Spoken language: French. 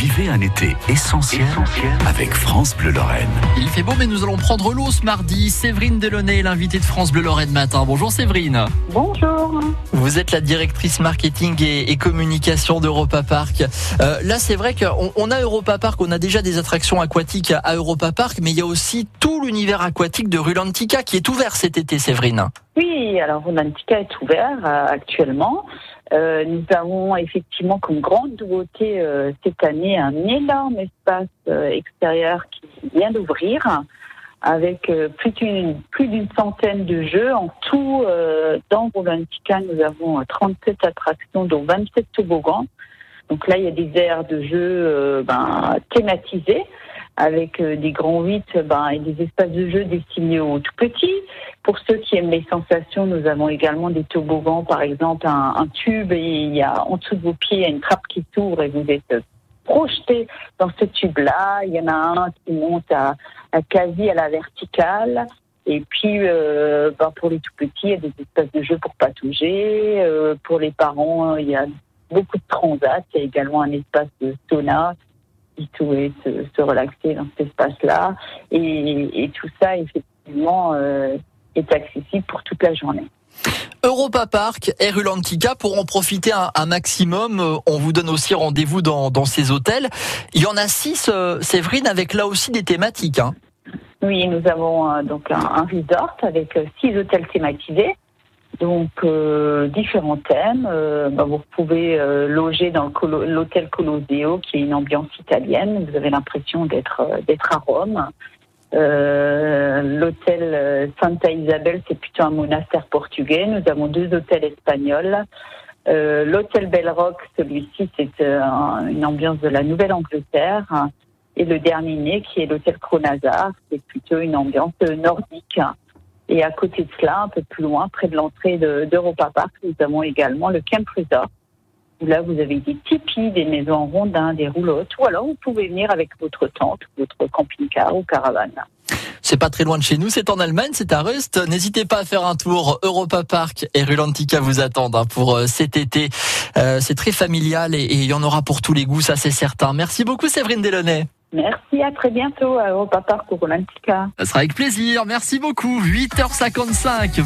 Vivez un été essentiel, avec France Bleu Lorraine. Il fait beau, mais nous allons prendre l'eau ce mardi. Séverine Delaunay, l'invitée de France Bleu Lorraine matin. Bonjour Séverine. Bonjour. Vous êtes la directrice marketing et, communication d'Europa Park. Euh, là, c'est vrai qu'on on a Europa Park, on a déjà des attractions aquatiques à Europa Park, mais il y a aussi tout l'univers aquatique de Rulantica qui est ouvert cet été, Séverine. Oui, alors Rulantica est ouvert euh, actuellement. Euh, nous avons effectivement comme grande nouveauté cette année un énorme espace extérieur qui vient d'ouvrir avec euh, plus d'une plus d'une centaine de jeux. En tout, euh, dans Rolantica, nous avons euh, 37 attractions, dont 27 toboggans. Donc là, il y a des aires de jeux euh, ben, thématisées avec euh, des grands 8 ben, et des espaces de jeu destinés aux tout petits. Pour ceux qui aiment les sensations, nous avons également des toboggans, par exemple un, un tube et il y a en dessous de vos pieds il y a une trappe qui s'ouvre et vous êtes euh, projeté dans ce tube-là. Il y en a un qui monte à quasi à la verticale. Et puis, euh, ben, pour les tout petits, il y a des espaces de jeu pour patauger. Euh, pour les parents, il y a beaucoup de transats. Il y a également un espace de sauna qui souhaite se, se relaxer dans cet espace-là. Et, et tout ça, effectivement, euh, est accessible pour toute la journée. Europa Park et Rulantica, pour en profiter un, un maximum, euh, on vous donne aussi rendez-vous dans, ces hôtels. Il y en a six, euh, Séverine, avec là aussi des thématiques. Hein. Oui, nous avons euh, donc un, resort avec six hôtels thématisés. Donc différents thèmes. Bah, vous pouvez loger dans le colo- l'hôtel Colosseo, qui est une ambiance italienne. Vous avez l'impression d'être d'être à Rome. Euh, l'hôtel euh, Santa Isabel, c'est plutôt un monastère portugais. Nous avons deux hôtels espagnols. Euh, l'hôtel Belrock, celui-ci, c'est euh, un- une ambiance de la Nouvelle-Angleterre. Et le dernier qui est l'hôtel Cronazar, c'est plutôt une ambiance nordique. Et à côté de cela, un peu plus loin, près de l'entrée de- d'Europa Park, nous avons également le Camp Resort. Où là, vous avez des tipis, des maisons en rondins, des roulottes, ou alors vous pouvez venir avec votre tente, votre camping-car ou caravane. C'est pas très loin de chez nous, c'est en Allemagne, c'est à Rust. N'hésitez pas à faire un tour. Europa Park et Rulantica vous attendent hein, pour euh, cet été. Euh, c'est très familial et il y en aura pour tous les goûts, ça c'est certain. Merci beaucoup Séverine Delaunay. Merci, à très bientôt à Europa Park ou Rolantica. Ça sera avec plaisir. Merci beaucoup. 8h55.